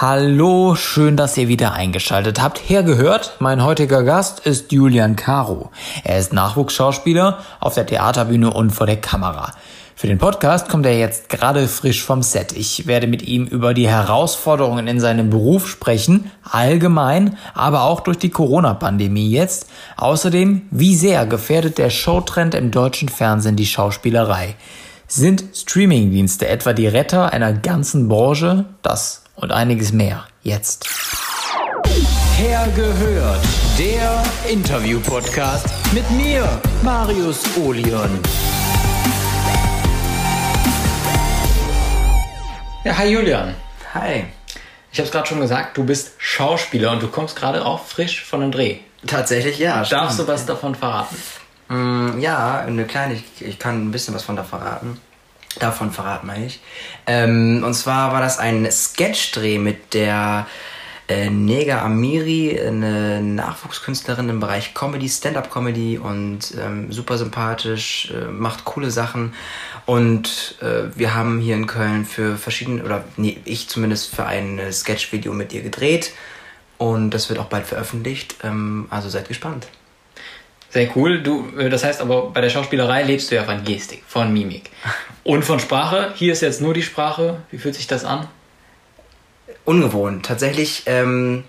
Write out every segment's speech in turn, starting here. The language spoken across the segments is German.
Hallo, schön, dass ihr wieder eingeschaltet habt. Hergehört, mein heutiger Gast ist Julian Caro. Er ist Nachwuchsschauspieler auf der Theaterbühne und vor der Kamera. Für den Podcast kommt er jetzt gerade frisch vom Set. Ich werde mit ihm über die Herausforderungen in seinem Beruf sprechen, allgemein, aber auch durch die Corona-Pandemie jetzt. Außerdem, wie sehr gefährdet der Showtrend im deutschen Fernsehen die Schauspielerei? Sind Streamingdienste etwa die Retter einer ganzen Branche? Das und einiges mehr jetzt. Hergehört, der Interview-Podcast mit mir, Marius Olion. Ja, hi Julian. Hi. Ich habe es gerade schon gesagt, du bist Schauspieler und du kommst gerade auch frisch von einem Dreh. Tatsächlich, ja. Darfst stimmt. du was davon verraten? Mm, ja, eine kleine, ich, ich kann ein bisschen was von da verraten. Davon verraten, meine ich. Ähm, und zwar war das ein Sketchdreh mit der äh, Nega Amiri, eine Nachwuchskünstlerin im Bereich Comedy, Stand-up-Comedy und ähm, super sympathisch, äh, macht coole Sachen. Und äh, wir haben hier in Köln für verschiedene, oder nee, ich zumindest für ein Sketch-Video mit ihr gedreht. Und das wird auch bald veröffentlicht. Ähm, also seid gespannt. Sehr cool. Du, äh, das heißt aber, bei der Schauspielerei lebst du ja von Gestik, von Mimik und von Sprache. Hier ist jetzt nur die Sprache. Wie fühlt sich das an? Ungewohnt. Tatsächlich ähm,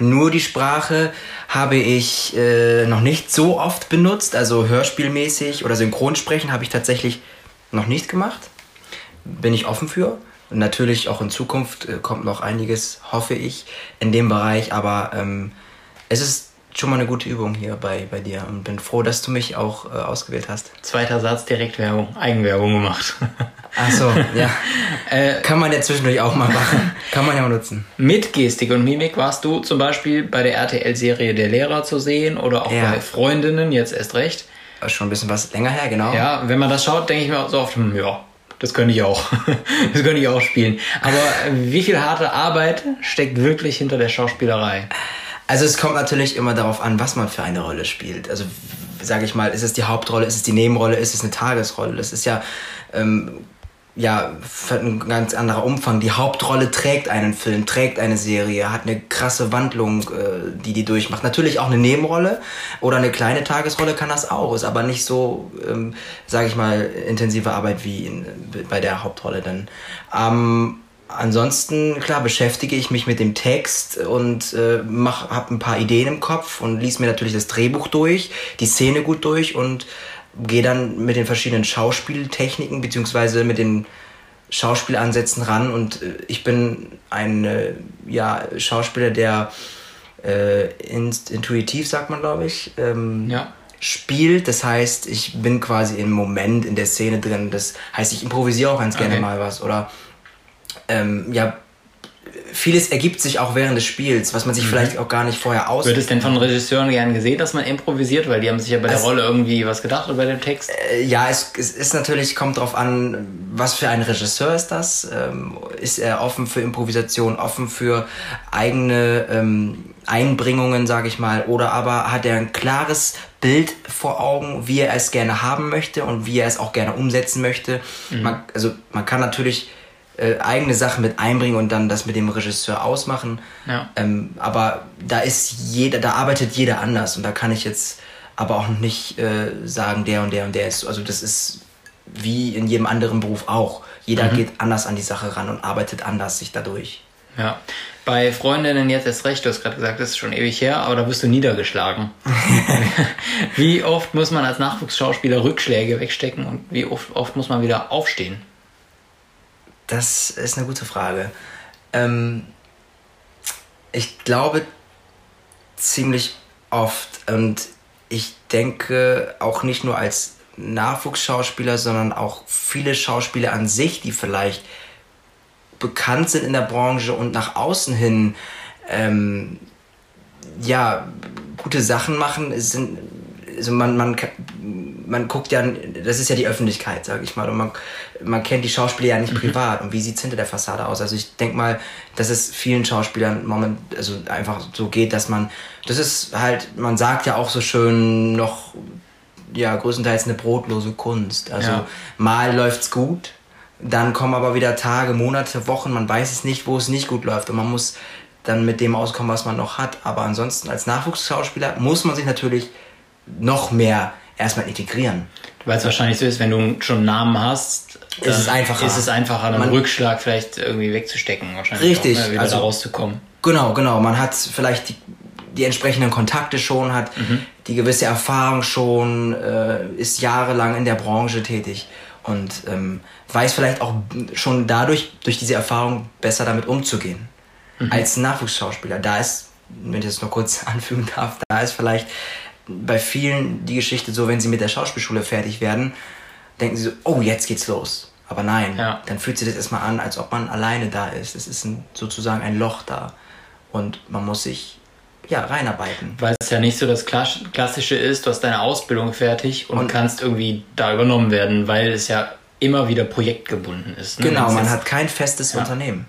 nur die Sprache habe ich äh, noch nicht so oft benutzt. Also hörspielmäßig oder Synchronsprechen habe ich tatsächlich noch nicht gemacht. Bin ich offen für. Und natürlich auch in Zukunft äh, kommt noch einiges, hoffe ich, in dem Bereich. Aber ähm, es ist schon mal eine gute Übung hier bei, bei dir und bin froh, dass du mich auch äh, ausgewählt hast. Zweiter Satz, Direktwerbung, Eigenwerbung gemacht. Ach so, ja. äh, Kann man ja zwischendurch auch mal machen. Kann man ja auch nutzen. Mit Gestik und Mimik warst du zum Beispiel bei der RTL-Serie Der Lehrer zu sehen oder auch ja. bei Freundinnen, jetzt erst recht. Schon ein bisschen was länger her, genau. Ja, wenn man das schaut, denke ich mir so oft, hm, ja, das könnte ich auch. das könnte ich auch spielen. Aber wie viel harte Arbeit steckt wirklich hinter der Schauspielerei? Also es kommt natürlich immer darauf an, was man für eine Rolle spielt. Also sage ich mal, ist es die Hauptrolle, ist es die Nebenrolle, ist es eine Tagesrolle? Das ist ja ähm, ja ein ganz anderer Umfang. Die Hauptrolle trägt einen Film, trägt eine Serie, hat eine krasse Wandlung, äh, die die durchmacht. Natürlich auch eine Nebenrolle oder eine kleine Tagesrolle kann das auch, ist aber nicht so, ähm, sage ich mal, intensive Arbeit wie in, bei der Hauptrolle dann. Ähm, ansonsten, klar, beschäftige ich mich mit dem Text und äh, habe ein paar Ideen im Kopf und lies mir natürlich das Drehbuch durch, die Szene gut durch und gehe dann mit den verschiedenen Schauspieltechniken beziehungsweise mit den Schauspielansätzen ran und äh, ich bin ein äh, ja, Schauspieler, der äh, intuitiv, sagt man glaube ich, ähm, ja. spielt. Das heißt, ich bin quasi im Moment in der Szene drin. Das heißt, ich improvisiere auch ganz okay. gerne mal was oder ähm, ja, vieles ergibt sich auch während des Spiels, was man sich mhm. vielleicht auch gar nicht vorher aus. Wird es denn von Regisseuren gern gesehen, dass man improvisiert, weil die haben sich ja bei der also, Rolle irgendwie was gedacht oder bei dem Text? Äh, ja, es, es, ist natürlich, kommt drauf an, was für ein Regisseur ist das? Ähm, ist er offen für Improvisation, offen für eigene ähm, Einbringungen, sage ich mal, oder aber hat er ein klares Bild vor Augen, wie er es gerne haben möchte und wie er es auch gerne umsetzen möchte. Mhm. Man, also man kann natürlich äh, eigene Sachen mit einbringen und dann das mit dem Regisseur ausmachen. Ja. Ähm, aber da ist jeder, da arbeitet jeder anders und da kann ich jetzt aber auch nicht äh, sagen, der und der und der ist. Also das ist wie in jedem anderen Beruf auch. Jeder mhm. geht anders an die Sache ran und arbeitet anders sich dadurch. Ja. Bei Freundinnen jetzt ist recht, du hast gerade gesagt, das ist schon ewig her, aber da wirst du niedergeschlagen. wie oft muss man als Nachwuchsschauspieler Rückschläge wegstecken und wie oft, oft muss man wieder aufstehen? Das ist eine gute Frage. Ähm, ich glaube ziemlich oft und ich denke auch nicht nur als Nachwuchsschauspieler, sondern auch viele Schauspieler an sich, die vielleicht bekannt sind in der Branche und nach außen hin ähm, ja gute Sachen machen, sind also man, man, man guckt ja, das ist ja die Öffentlichkeit, sage ich mal, und man, man kennt die Schauspieler ja nicht mhm. privat und wie sieht es hinter der Fassade aus? Also ich denke mal, dass es vielen Schauspielern moment, also einfach so geht, dass man, das ist halt, man sagt ja auch so schön noch, ja, größtenteils eine brotlose Kunst. Also ja. mal läuft's gut, Dann kommen aber wieder Tage, Monate, Wochen, man weiß es nicht, wo es nicht gut läuft und man muss dann mit dem auskommen, was man noch hat. Aber ansonsten als Nachwuchsschauspieler muss man sich natürlich noch mehr erstmal integrieren. Weil es wahrscheinlich so ist, wenn du schon einen Namen hast, ist es einfacher. Ist es einfacher, einen Man- Rückschlag vielleicht irgendwie wegzustecken, wahrscheinlich. Richtig, Auch, ne, wieder also- da rauszukommen. Genau, genau. Man hat vielleicht die, die entsprechenden Kontakte schon, hat die gewisse Erfahrung schon, äh, ist jahrelang in der Branche tätig und ähm, weiß vielleicht auch schon dadurch, durch diese Erfahrung, besser damit umzugehen. Als Nachwuchsschauspieler. Da ist, wenn ich das nur kurz anfügen darf, da ist vielleicht bei vielen die Geschichte so, wenn sie mit der Schauspielschule fertig werden, denken sie so, oh, jetzt geht's los. Aber nein, Ja. dann fühlt sich das erstmal an, als ob man alleine da ist. Es ist ein, sozusagen ein Loch da. Und man muss sich ja, reinarbeiten. Weil es ja nicht so das Klas- Klassische ist, du hast deine Ausbildung fertig und, Und- kannst irgendwie da übernommen werden, weil es ja immer wieder projektgebunden ist. ne? Genau, man hat kein festes Ja. Unternehmen.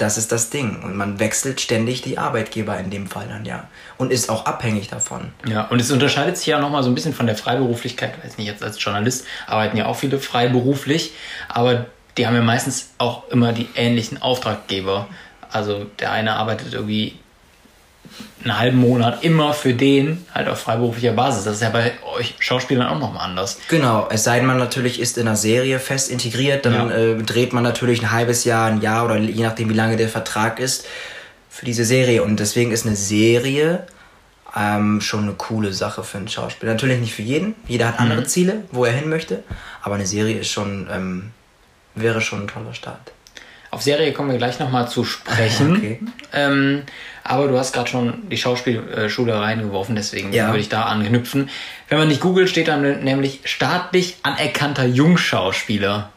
Das ist das Ding. Und man wechselt ständig die Arbeitgeber in dem Fall dann, ja. Und ist auch abhängig davon. Ja, und es unterscheidet sich ja nochmal so ein bisschen von der Freiberuflichkeit. Ich weiß nicht, jetzt als Journalist arbeiten ja auch viele freiberuflich, aber die haben ja meistens auch immer die ähnlichen Auftraggeber. Also der eine arbeitet irgendwie einen halben Monat immer für den, halt auf freiberuflicher Basis. Das ist ja bei euch Schauspielern auch nochmal anders. Genau, es sei denn, man natürlich ist in einer Serie fest integriert, dann Ja. äh, dreht man natürlich ein halbes Jahr, ein Jahr oder je nachdem, wie lange der Vertrag ist, für diese Serie. Und deswegen ist eine Serie ähm, schon eine coole Sache für einen Schauspieler. Natürlich nicht für jeden, jeder hat andere Ziele, wo er hin möchte, aber eine Serie ist schon, ähm, wäre schon ein toller Start. Auf Serie kommen wir gleich nochmal zu sprechen. Okay. Ähm, aber du hast gerade schon die Schauspielschule reingeworfen, deswegen Ja. würde ich da anknüpfen. Wenn man nicht googelt, steht dann nämlich staatlich anerkannter Jungschauspieler.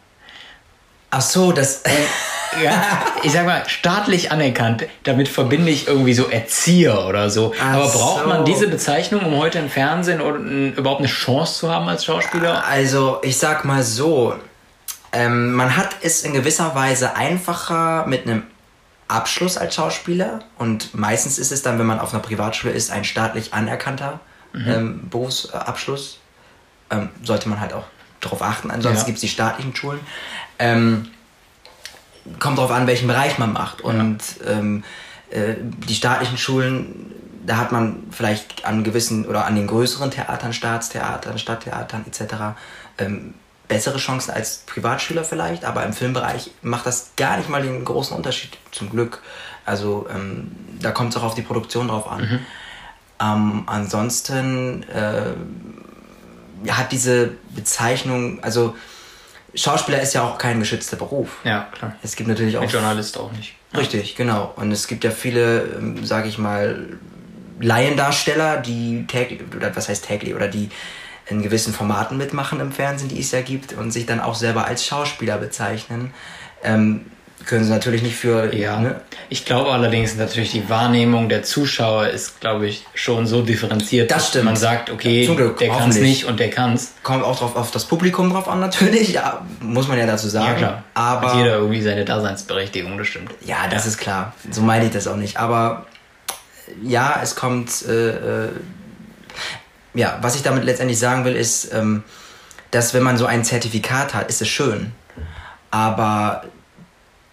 Ach so, das. Ja, ich sag mal, staatlich anerkannt, damit verbinde ich irgendwie so Erzieher oder so. Ach Aber braucht so. man diese Bezeichnung, um heute im Fernsehen oder, n- überhaupt eine Chance zu haben als Schauspieler? Also, ich sag mal so, ähm, man hat es in gewisser Weise einfacher mit einem Abschluss als Schauspieler und meistens ist es dann, wenn man auf einer Privatschule ist, ein staatlich anerkannter ähm, Berufsabschluss. Ähm, sollte man halt auch darauf achten, ansonsten Ja. gibt es die staatlichen Schulen. Ähm, kommt darauf an, welchen Bereich man macht. Und ähm, äh, die staatlichen Schulen, da hat man vielleicht an gewissen oder an den größeren Theatern, Staatstheatern, Stadttheatern etc. Ähm, bessere Chancen als Privatschüler vielleicht, aber im Filmbereich macht das gar nicht mal den großen Unterschied, zum Glück. Also ähm, da kommt es auch auf die Produktion drauf an. Ähm, ansonsten äh, hat diese Bezeichnung, also Schauspieler ist ja auch kein geschützter Beruf. Ja, klar. Es gibt natürlich auch Mit Journalist auch nicht. Richtig, genau. Und es gibt ja viele, ähm, sage ich mal, Laiendarsteller, die täglich, oder was heißt täglich, oder die in gewissen Formaten mitmachen im Fernsehen, die es ja gibt, und sich dann auch selber als Schauspieler bezeichnen. Ähm, können sie natürlich nicht für. Ja, Ne? ich glaube allerdings natürlich die Wahrnehmung der Zuschauer ist, glaube ich, schon so differenziert, Das dass stimmt. man sagt, okay, Glück, der kann es nicht und der kann es. Kommt auch drauf, auf das Publikum drauf an, natürlich. Ja, muss man ja dazu sagen. Ja, klar. Aber. Hat jeder irgendwie seine Daseinsberechtigung, das stimmt. Ja, das ist klar. So meine ich das auch nicht. Aber ja, es kommt. Äh, äh, ja, was ich damit letztendlich sagen will, ist, ähm, dass wenn man so ein Zertifikat hat, ist es schön. Aber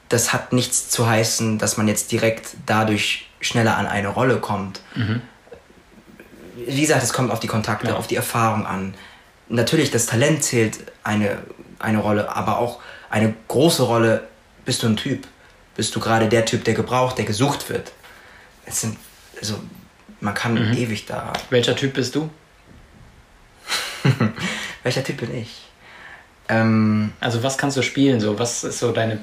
das hat nichts zu heißen, dass man jetzt direkt dadurch schneller an eine Rolle kommt. Wie gesagt, es kommt auf die Kontakte, Ja. auf die Erfahrung an. Natürlich, das Talent zählt eine, eine Rolle, aber auch eine große Rolle, bist du ein Typ? Bist du gerade der Typ, der gebraucht, der gesucht wird? Es sind, also, man kann ewig da. Welcher Typ bist du? Welcher Typ bin ich? Ähm, Also was kannst du spielen? So, was ist so deine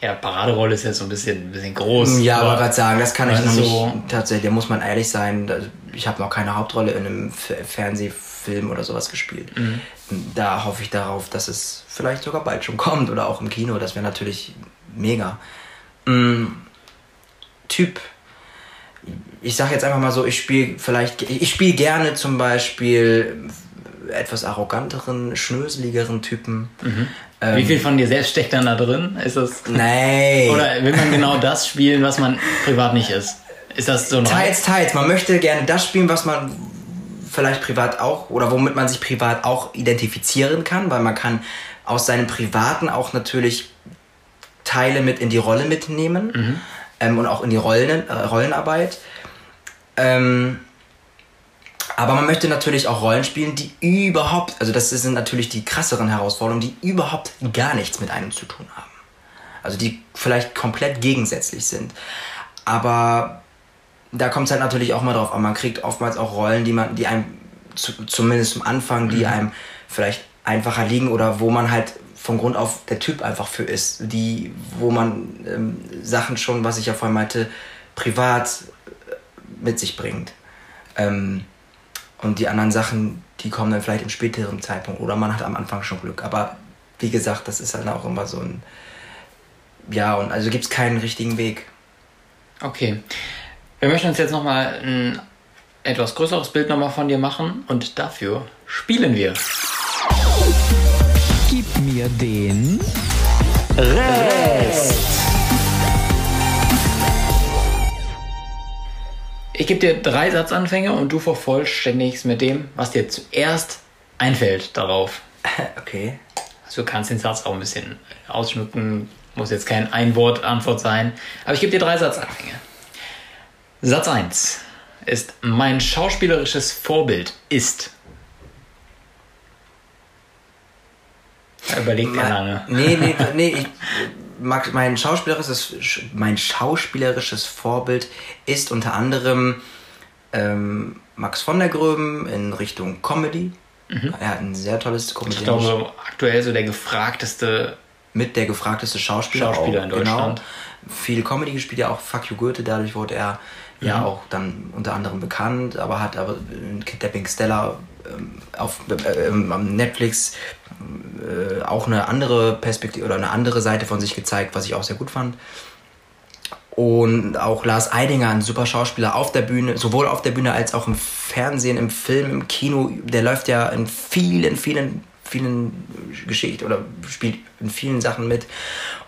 ja, Paraderolle ist jetzt so ein bisschen, ein bisschen groß. ja, aber gerade sagen, das kann ich also noch so- nicht. Tatsächlich, da muss man ehrlich sein. Ich habe noch keine Hauptrolle in einem Fernsehfilm oder sowas gespielt. Mhm. Da hoffe ich darauf, dass es vielleicht sogar bald schon kommt oder auch im Kino. Das wäre natürlich mega. Mm, typ. Ich sag jetzt einfach mal so, ich spiele vielleicht, ich spiele gerne zum Beispiel etwas arroganteren, schnöseligeren Typen. Ähm, Wie viel von dir selbst steckt dann da drin? Ist das Nee. oder will man genau das spielen, was man privat nicht ist? Ist das so Teils, teils. Man möchte gerne das spielen, was man vielleicht privat auch oder womit man sich privat auch identifizieren kann, weil man kann aus seinem Privaten auch natürlich Teile mit in die Rolle mitnehmen mhm. ähm, und auch in die Rollen, äh, Rollenarbeit. Ähm, aber man möchte natürlich auch Rollen spielen, die überhaupt, also das sind natürlich die krasseren Herausforderungen, die überhaupt gar nichts mit einem zu tun haben. Also die vielleicht komplett gegensätzlich sind. Aber da kommt es halt natürlich auch mal drauf an. Man kriegt oftmals auch Rollen, die man, die einem zu, zumindest am Anfang, die mhm. einem vielleicht einfacher liegen oder wo man halt von Grund auf der Typ einfach für ist, die, wo man ähm, Sachen schon, was ich ja vorhin meinte, privat äh, mit sich bringt. Ähm, und die anderen Sachen, die kommen dann vielleicht im späteren Zeitpunkt oder man hat am Anfang schon Glück. Aber wie gesagt, das ist halt auch immer so ein. Ja, und also gibt es keinen richtigen Weg. Okay. Wir möchten uns jetzt nochmal ein etwas größeres Bild nochmal von dir machen und dafür spielen wir. Gib mir den Rest. Ich gebe dir drei Satzanfänge und du vervollständigst mit dem, was dir zuerst einfällt darauf. Okay. Also du kannst den Satz auch ein bisschen ausschmücken, muss jetzt kein Ein-Wort-Antwort sein. Aber ich gebe dir drei Satzanfänge. Satz 1 ist mein schauspielerisches Vorbild ist. Überlegt er lange. Nee, nee, nee, ich mein schauspielerisches, mein schauspielerisches Vorbild ist unter anderem ähm, Max von der Gröben in Richtung Comedy. Mhm. Er hat ein sehr tolles Comedy. Ich glaube, aktuell so der gefragteste. Mit der gefragteste Schauspieler, Schauspieler auch, in Deutschland. Genau. Viel Comedy gespielt, ja auch Fuck You Goethe, dadurch wurde er mhm. ja auch dann unter anderem bekannt, aber hat aber in Kidnapping Stella ähm, auf äh, ähm, Netflix äh, auch eine andere Perspektive oder eine andere Seite von sich gezeigt, was ich auch sehr gut fand. Und auch Lars Eidinger, ein super Schauspieler auf der Bühne, sowohl auf der Bühne als auch im Fernsehen, im Film, im Kino. Der läuft ja in vielen, vielen, vielen Geschichten oder spielt in vielen Sachen mit.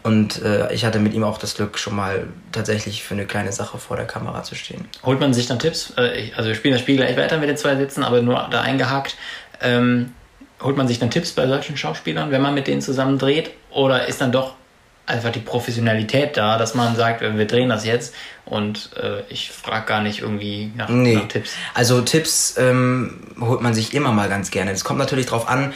Und äh, ich hatte mit ihm auch das Glück, schon mal tatsächlich für eine kleine Sache vor der Kamera zu stehen. Holt man sich dann Tipps? Äh, also wir spielen das Spiel gleich weiter mit den zwei Sitzen, aber nur da eingehakt. Ähm, holt man sich dann Tipps bei solchen Schauspielern, wenn man mit denen zusammen dreht? Oder ist dann doch einfach die Professionalität da, dass man sagt, wir drehen das jetzt und äh, ich frage gar nicht irgendwie nach, nee. nach, Tipps. Also Tipps ähm, holt man sich immer mal ganz gerne. Es kommt natürlich darauf an,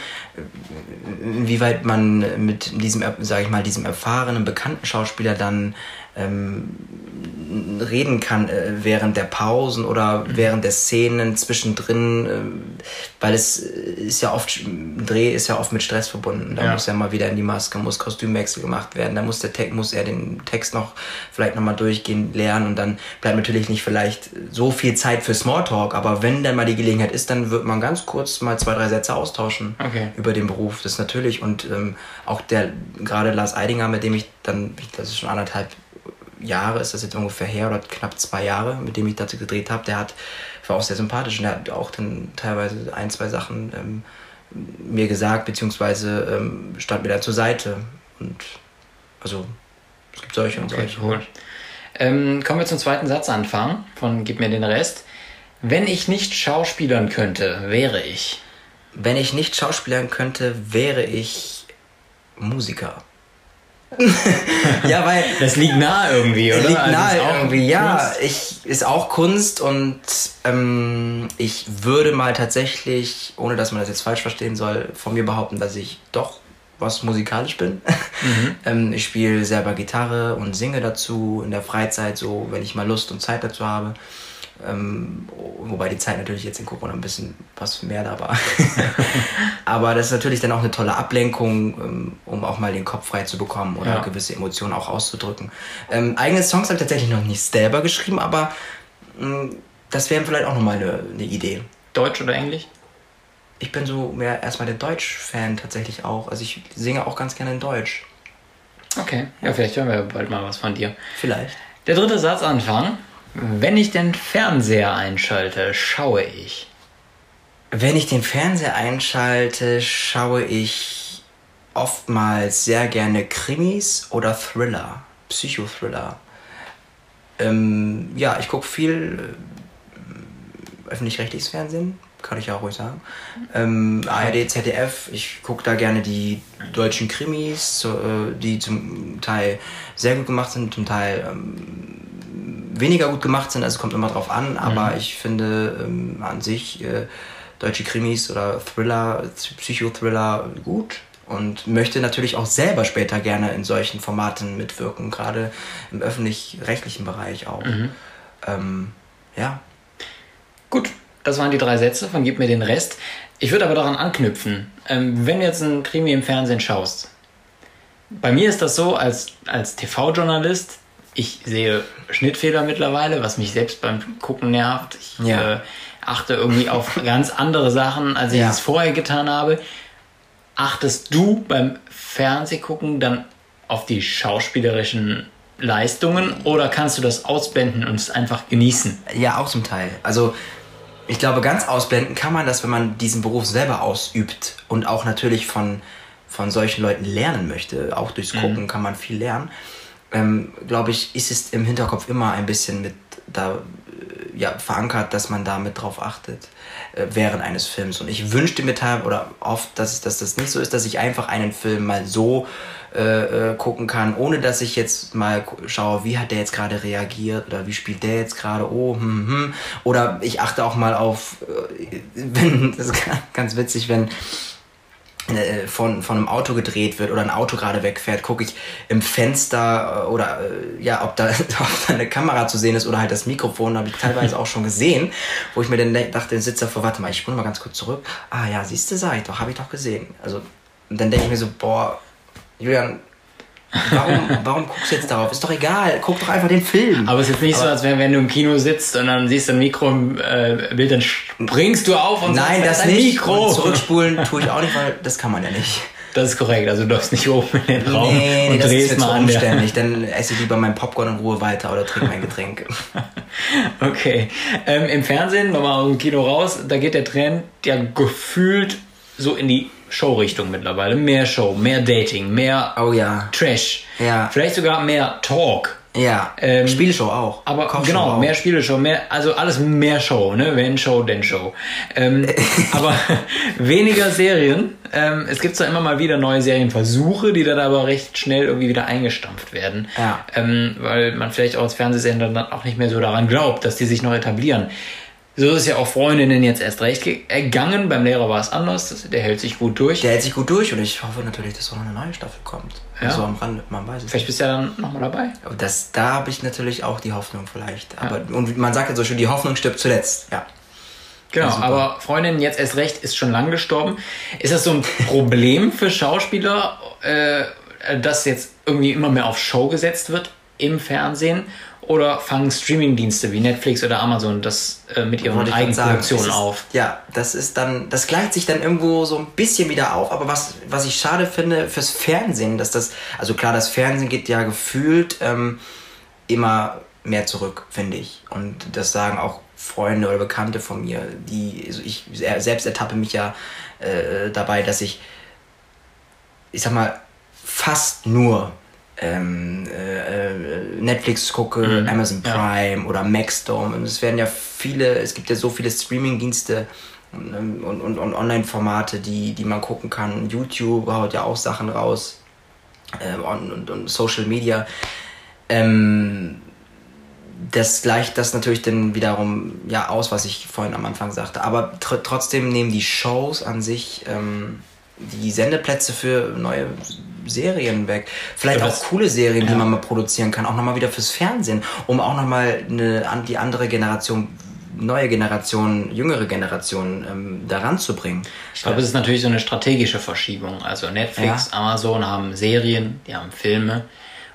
inwieweit man mit diesem, sage ich mal, diesem erfahrenen, bekannten Schauspieler dann ähm, reden kann äh, während der Pausen oder mhm. während der Szenen zwischendrin, äh, weil es ist ja oft, ein Dreh ist ja oft mit Stress verbunden. Da ja. muss ja mal wieder in die Maske, muss Kostümwechsel gemacht werden, da muss der Text, muss er den Text noch vielleicht nochmal durchgehen, lernen und dann bleibt natürlich nicht vielleicht so viel Zeit für Smalltalk, aber wenn dann mal die Gelegenheit ist, dann wird man ganz kurz mal zwei, drei Sätze austauschen okay. über den Beruf. Das ist natürlich und ähm, auch der, gerade Lars Eidinger, mit dem ich dann, das ist schon anderthalb Jahre ist das jetzt ungefähr her, oder knapp zwei Jahre, mit dem ich dazu gedreht habe, der hat, war auch sehr sympathisch und der hat auch dann teilweise ein, zwei Sachen ähm, mir gesagt, beziehungsweise ähm, stand mir da zur Seite. Und also es gibt solche und okay, solche. Cool. Ähm, kommen wir zum zweiten Satzanfang von Gib mir den Rest. Wenn ich nicht schauspielern könnte, wäre ich. Wenn ich nicht schauspielern könnte, wäre ich Musiker. Ja, weil. Das liegt nahe irgendwie, oder? Liegt nahe also irgendwie, ja. Ich, ist auch Kunst und ähm, ich würde mal tatsächlich, ohne dass man das jetzt falsch verstehen soll, von mir behaupten, dass ich doch was musikalisch bin. Mhm. ähm, ich spiele selber Gitarre und singe dazu in der Freizeit, so wenn ich mal Lust und Zeit dazu habe. Ähm, wobei die Zeit natürlich jetzt in Corona ein bisschen was mehr da war. Aber das ist natürlich dann auch eine tolle Ablenkung, ähm, um auch mal den Kopf frei zu bekommen oder ja. gewisse Emotionen auch auszudrücken. Ähm, eigene Songs habe ich tatsächlich noch nicht selber geschrieben, aber ähm, das wäre vielleicht auch nochmal eine, eine Idee. Deutsch oder Englisch? Ich bin so mehr erstmal der Deutsch-Fan tatsächlich auch. Also ich singe auch ganz gerne in Deutsch. Okay, ja, vielleicht hören wir bald mal was von dir. Vielleicht. Der dritte Satzanfang wenn ich den Fernseher einschalte, schaue ich. Wenn ich den Fernseher einschalte, schaue ich oftmals sehr gerne Krimis oder Thriller, Psychothriller. Ähm, ja, ich gucke viel äh, öffentlich-rechtliches Fernsehen, kann ich auch ruhig sagen. Ähm, ARD, ZDF, ich gucke da gerne die deutschen Krimis, äh, die zum Teil sehr gut gemacht sind, zum Teil ähm, weniger gut gemacht sind, also es kommt immer drauf an, aber mhm. ich finde ähm, an sich äh, deutsche Krimis oder Thriller, Psychothriller gut und möchte natürlich auch selber später gerne in solchen Formaten mitwirken, gerade im öffentlich-rechtlichen Bereich auch. Mhm. Ähm, ja. Gut, das waren die drei Sätze von Gib mir den Rest. Ich würde aber daran anknüpfen, ähm, wenn du jetzt ein Krimi im Fernsehen schaust. Bei mir ist das so, als, als TV-Journalist, ich sehe Schnittfehler mittlerweile, was mich selbst beim Gucken nervt. Ich ja. äh, achte irgendwie auf ganz andere Sachen, als ich ja. es vorher getan habe. Achtest du beim Fernsehgucken dann auf die schauspielerischen Leistungen oder kannst du das ausblenden und es einfach genießen? Ja, auch zum Teil. Also ich glaube, ganz ausblenden kann man das, wenn man diesen Beruf selber ausübt und auch natürlich von, von solchen Leuten lernen möchte. Auch durchs mhm. Gucken mhm. kann man viel lernen. Ähm, glaube ich, ist es im Hinterkopf immer ein bisschen mit da äh, ja, verankert, dass man da mit drauf achtet äh, während eines Films. Und ich wünschte mir teilweise oder oft, dass, dass das nicht so ist, dass ich einfach einen Film mal so äh, äh, gucken kann, ohne dass ich jetzt mal schaue, wie hat der jetzt gerade reagiert oder wie spielt der jetzt gerade, oh, hm, hm. Oder ich achte auch mal auf, äh, wenn, das ist ganz witzig, wenn von, von einem Auto gedreht wird oder ein Auto gerade wegfährt, gucke ich im Fenster äh, oder äh, ja, ob da, ob da eine Kamera zu sehen ist oder halt das Mikrofon, habe ich teilweise auch schon gesehen, wo ich mir dann dachte, den Sitzer vor, warte mal, ich spule mal ganz kurz zurück. Ah ja, siehst du, sag ich doch, habe ich doch gesehen. Also, und dann denke ich mir so, boah, Julian, Warum, warum guckst du jetzt darauf? Ist doch egal, guck doch einfach den Film. Aber es ist jetzt nicht Aber so, als wenn, wenn du im Kino sitzt und dann siehst du ein Mikro im äh, Bild, dann springst du auf und Nein, sagst, das, das nicht. Mikro. Und zurückspulen tue ich auch nicht, weil das kann man ja nicht. Das ist korrekt, also du läufst nicht oben in den Raum nee, und nee, das drehst ist mal an. Umständlich. Dann esse ich lieber mein Popcorn in Ruhe weiter oder trinke mein Getränk. okay. Ähm, Im Fernsehen, nochmal aus dem Kino raus, da geht der Trend ja gefühlt so in die Show-Richtung mittlerweile. Mehr Show, mehr Dating, mehr oh, ja. Trash. Ja. Vielleicht sogar mehr Talk. Ja, ähm, Spielshow auch. Aber Kochshow genau, auch. mehr Spieleshow, mehr, also alles mehr Show, ne? Wenn Show, denn Show. Ähm, aber weniger Serien. Ähm, es gibt zwar immer mal wieder neue Serienversuche, die dann aber recht schnell irgendwie wieder eingestampft werden. Ja. Ähm, weil man vielleicht auch als Fernsehsender dann auch nicht mehr so daran glaubt, dass die sich noch etablieren. So ist ja auch Freundinnen jetzt erst recht gegangen. Beim Lehrer war es anders. Der hält sich gut durch. Der hält sich gut durch und ich hoffe natürlich, dass auch noch eine neue Staffel kommt. Ja. So am Rande, man weiß es. Vielleicht bist du ja dann nochmal dabei. Aber das, da habe ich natürlich auch die Hoffnung vielleicht. Aber, ja. Und man sagt ja so schön, die Hoffnung stirbt zuletzt. Ja. Genau, ja, aber Freundin jetzt erst recht ist schon lang gestorben. Ist das so ein Problem für Schauspieler, äh, dass jetzt irgendwie immer mehr auf Show gesetzt wird im Fernsehen? Oder fangen Streamingdienste wie Netflix oder Amazon das äh, mit ihren Eigenproduktionen auf? Ja, das ist dann, das gleicht sich dann irgendwo so ein bisschen wieder auf. Aber was, was ich schade finde fürs Fernsehen, dass das, also klar, das Fernsehen geht ja gefühlt ähm, immer mehr zurück, finde ich. Und das sagen auch Freunde oder Bekannte von mir, die, also ich selbst ertappe mich ja äh, dabei, dass ich, ich sag mal, fast nur ähm, äh, äh, Netflix gucke, mhm. Amazon Prime ja. oder Maxdome. Und es werden ja viele, es gibt ja so viele Streaming-Dienste und, und, und, und Online-Formate, die, die man gucken kann. YouTube haut ja auch Sachen raus äh, und, und, und, Social Media. Ähm, das gleicht das natürlich dann wiederum ja aus, was ich vorhin am Anfang sagte. Aber tr trotzdem nehmen die Shows an sich ähm, die Sendeplätze für neue Serien weg. Vielleicht auch coole Serien, ja. die man mal produzieren kann, auch nochmal wieder fürs Fernsehen, um auch nochmal eine, die andere Generation neue Generation, jüngere Generation ähm, daran zu bringen. Ich glaube, es ist natürlich so eine strategische Verschiebung. Also Netflix, ja. Amazon haben Serien, die haben Filme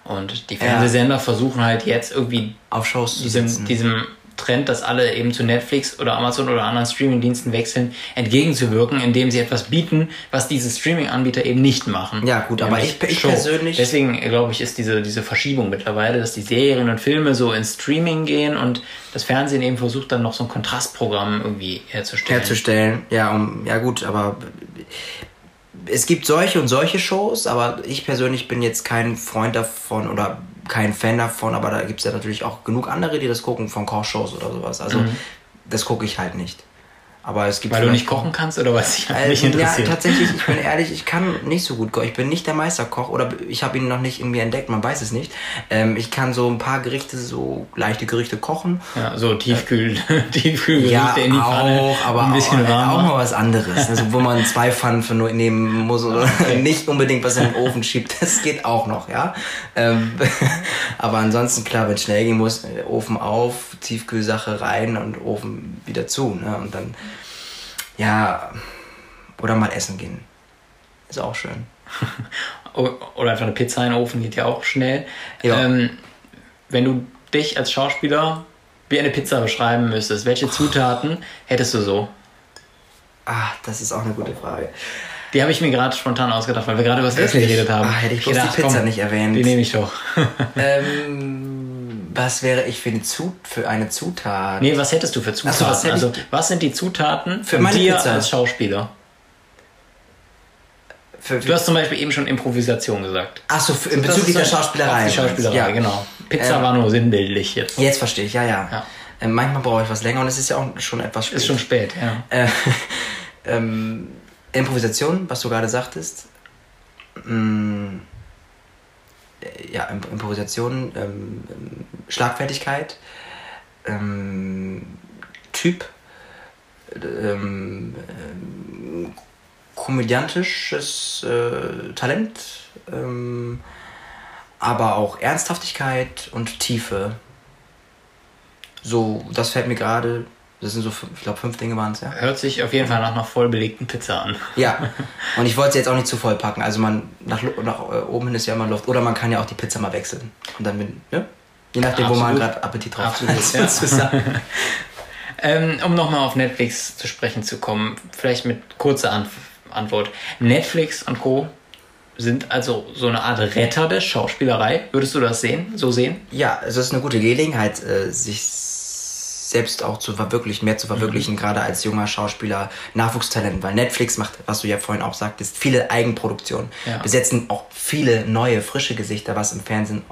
und die Fernsehsender ja. versuchen halt jetzt irgendwie auf Shows zu diesem, diesem Trend, dass alle eben zu Netflix oder Amazon oder anderen Streamingdiensten wechseln, entgegenzuwirken, indem sie etwas bieten, was diese Streaming-Anbieter eben nicht machen. Ja, gut, aber ich, ich persönlich. Deswegen, glaube ich, ist diese, diese Verschiebung mittlerweile, dass die Serien und Filme so ins Streaming gehen und das Fernsehen eben versucht, dann noch so ein Kontrastprogramm irgendwie herzustellen. Herzustellen, ja, um, ja gut, aber es gibt solche und solche Shows, aber ich persönlich bin jetzt kein Freund davon oder kein Fan davon, aber da gibt es ja natürlich auch genug andere, die das gucken, von Kochshows oder sowas. Also mhm. das gucke ich halt nicht. Aber es gibt Weil du nicht kochen kannst oder was nicht also, ja, interessiert? tatsächlich, ich bin ehrlich, ich kann nicht so gut kochen. Ich bin nicht der Meisterkoch oder ich habe ihn noch nicht irgendwie entdeckt, man weiß es nicht. Ähm, ich kann so ein paar Gerichte, so leichte Gerichte kochen. Ja, so Tiefkühl, Tiefkühlgerichte Ja, in die Pfanne. auch, aber ein bisschen auch, warm. auch mal was anderes. Also, wo man zwei Pfannen für nur nehmen muss oder nicht unbedingt was in den Ofen schiebt. Das geht auch noch, ja. Ähm, aber ansonsten, klar, wenn es schnell gehen muss, äh, Ofen auf, Tiefkühlsache rein und Ofen wieder zu. Ne? Und dann, ja, oder mal essen gehen. Ist auch schön. Oder einfach eine Pizza in den Ofen geht ja auch schnell. Ja. Ähm, wenn du dich als Schauspieler wie eine Pizza beschreiben müsstest, welche Zutaten hättest du so? Ah, das ist auch eine gute Frage. Die habe ich mir gerade spontan ausgedacht, weil wir gerade über das Essen geredet haben. Ah, hätte ich bloß die Pizza nicht erwähnt. Die nehme ich doch. Ähm, was wäre ich für eine, Zut für eine Zutat? nee, was hättest du für Zutaten? Ach so, was also, was sind die Zutaten Für meine dir Pizza? als Schauspieler? Für, Du hast zum Beispiel eben schon Improvisation gesagt. Achso, für- in Das bezüglich der so- Schauspielerei. Die Schauspielerei, Ja. genau. Pizza Ähm, war nur sinnbildlich jetzt. Jetzt verstehe ich, ja, ja. Ja. Ähm, manchmal brauche ich was länger und es ist ja auch schon etwas spät. Ist schon spät, ja. Äh, ähm, Improvisation, was du gerade sagtest. Mm, äh, ja, Imp Improvisation, ähm, Schlagfertigkeit, ähm, Typ, ähm, ähm, komödiantisches äh, Talent, ähm, aber auch Ernsthaftigkeit und Tiefe. So, das fällt mir gerade. Das sind so, ich glaube, fünf Dinge waren es, ja. Hört sich auf jeden Fall nach einer voll belegten Pizza an. Ja, und ich wollte sie jetzt auch nicht zu voll packen. Also man nach, nach äh, oben hin ist ja immer Luft. Oder man kann ja auch die Pizza mal wechseln. Und dann, mit, ne? Je nachdem, wo man Absolut. gerade Appetit drauf Absolut, hat. ja. Ähm, um nochmal auf Netflix zu sprechen zu kommen, vielleicht mit kurzer Ant Antwort. Netflix und Co. sind also so eine Art Retter der Schauspielerei. Würdest du das sehen? So sehen? Ja, es ist eine gute Gelegenheit, äh, sich selbst auch zu verwirklichen, mehr zu verwirklichen, gerade als junger Schauspieler, Nachwuchstalent, weil Netflix macht, was du ja vorhin auch sagtest, viele Eigenproduktionen, Ja. besetzen auch viele neue, frische Gesichter, was im Fernsehen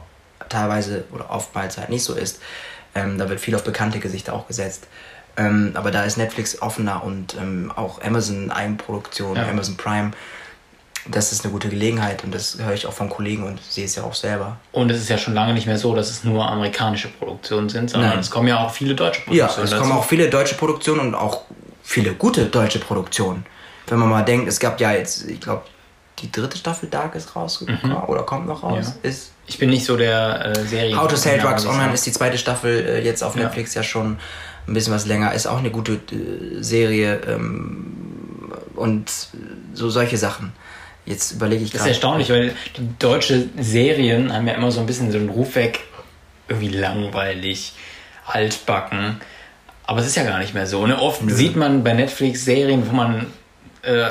teilweise oder oftmals halt nicht so ist. Ähm, da wird viel auf bekannte Gesichter auch gesetzt. Ähm, aber da ist Netflix offener und ähm, auch Amazon Eigenproduktion, Ja. Amazon Prime, das ist eine gute Gelegenheit und das höre ich auch von Kollegen und sehe es ja auch selber. Und es ist ja schon lange nicht mehr so, dass es nur amerikanische Produktionen sind, sondern Nein. es kommen ja auch viele deutsche Ja, Produktionen es kommen dazu. auch viele deutsche Produktionen und auch viele gute deutsche Produktionen. Wenn man mal denkt, es gab ja jetzt, ich glaube, die dritte Staffel Dark ist rausgekommen oder kommt noch raus. Ja. Ist Ich bin nicht so der äh, Serie. How to Sell Ja, Drugs Online ist die zweite Staffel äh, jetzt auf Ja. Netflix ja schon ein bisschen was länger. Ist auch eine gute äh, Serie ähm, und so solche Sachen. Jetzt überlege ich Das ist gerade. erstaunlich, weil die deutsche Serien haben ja immer so ein bisschen so einen Ruf weg, irgendwie langweilig, altbacken. Aber es ist ja gar nicht mehr so. Ne? Oft sieht man bei Netflix Serien, wo man äh,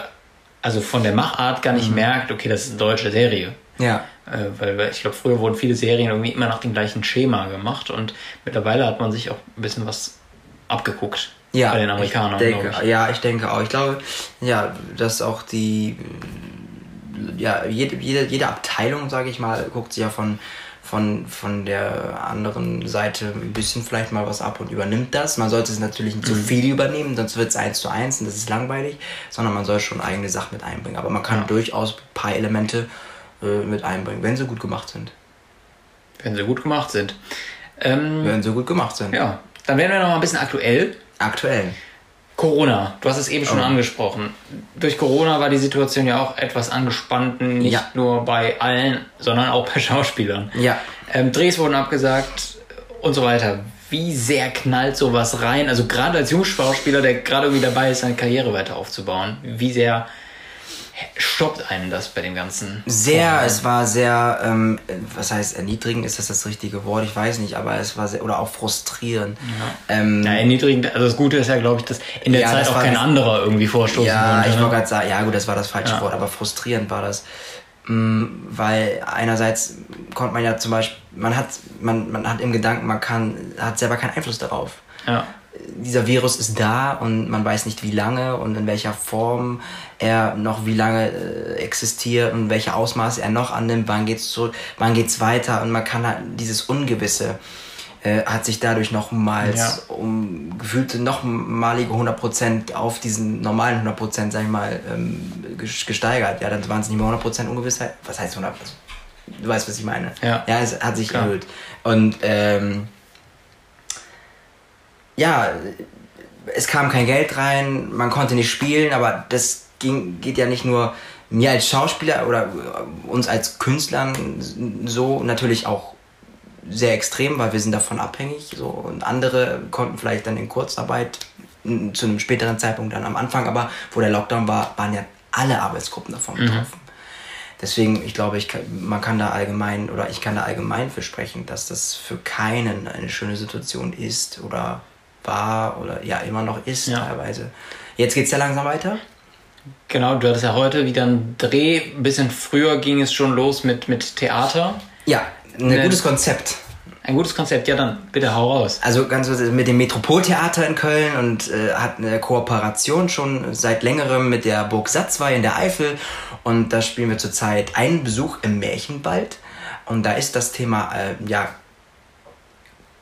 also von der Machart gar nicht Mhm. merkt, okay, das ist eine deutsche Serie. Ja. Äh, weil, weil ich glaube, früher wurden viele Serien irgendwie immer nach dem gleichen Schema gemacht und mittlerweile hat man sich auch ein bisschen was abgeguckt Ja, bei den Amerikanern, ich denke, ich. Ja, ich denke auch. Ich glaube, ja, dass auch die, ja, jede, jede, jede Abteilung, sage ich mal, guckt sich ja von, von, von der anderen Seite ein bisschen vielleicht mal was ab und übernimmt das. Man sollte es natürlich nicht zu Mhm. viel übernehmen, sonst wird es eins zu eins und das ist langweilig, sondern man soll schon eigene Sachen mit einbringen. Aber man kann Ja. durchaus ein paar Elemente äh, mit einbringen, wenn sie gut gemacht sind. Wenn sie gut gemacht sind. Ähm, Wenn sie gut gemacht sind. ja, dann werden wir noch mal ein bisschen aktuell. Aktuell. Corona, du hast es eben schon Oh. angesprochen. Durch Corona war die Situation ja auch etwas angespannt, nicht Ja. nur bei allen, sondern auch bei Schauspielern. Ja. Ähm, Drehs wurden abgesagt und so weiter. Wie sehr knallt sowas rein? Also gerade als Jungschauspieler, der gerade irgendwie dabei ist, seine Karriere weiter aufzubauen, wie sehr stoppt einen das bei dem Ganzen? Sehr, es war sehr, ähm, was heißt erniedrigend, ist das das richtige Wort? Ich weiß nicht, aber es war sehr, oder auch frustrierend. Ähm, Ja, erniedrigend. Also das Gute ist ja, glaube ich, dass in der Ja, Zeit auch kein das- anderer irgendwie vorstoßen ja, konnte. ich ne? wollte gerade sagen, ja gut, das war das falsche Ja. Wort, aber frustrierend war das. Mm, Weil einerseits konnte man ja zum Beispiel, man hat, man, man hat im Gedanken, man kann, hat selber keinen Einfluss darauf. Ja. Dieser Virus ist da und man weiß nicht wie lange und in welcher Form er noch wie lange äh, existiert und welche Ausmaße er noch annimmt, wann geht's zurück, wann geht's weiter und man kann halt dieses Ungewisse äh, hat sich dadurch nochmals ja. um gefühlte nochmalige 100% auf diesen normalen 100%, sag ich mal, ähm, gesteigert. Ja, dann waren es nicht mehr 100% Ungewissheit. Was heißt 100%? Du weißt, was ich meine. Ja, ja es hat sich Klar. erhöht. Und ähm, ja, es kam kein Geld rein, man konnte nicht spielen, aber das ging, geht ja nicht nur mir als Schauspieler oder uns als Künstlern so natürlich auch sehr extrem, weil wir sind davon abhängig. So. Und andere konnten vielleicht dann in Kurzarbeit zu einem späteren Zeitpunkt dann am Anfang, aber wo der Lockdown war, waren ja alle Arbeitsgruppen davon mhm. betroffen. Mhm. Deswegen, ich glaube, ich kann, man kann da allgemein oder ich kann da allgemein für sprechen, dass das für keinen eine schöne Situation ist oder war oder ja immer noch ist ja. teilweise. Jetzt geht es ja langsam weiter. Genau, du hattest ja heute wieder einen Dreh. Ein bisschen früher ging es schon los mit, mit Theater. Ja, ein ne, gutes Konzept. Ein gutes Konzept, ja dann, bitte hau raus. Also ganz mit dem Metropoltheater in Köln und äh, hat eine Kooperation schon seit längerem mit der Burg Satzwey in der Eifel. Und da spielen wir zurzeit einen Besuch im Märchenwald. Und da ist das Thema äh, ja,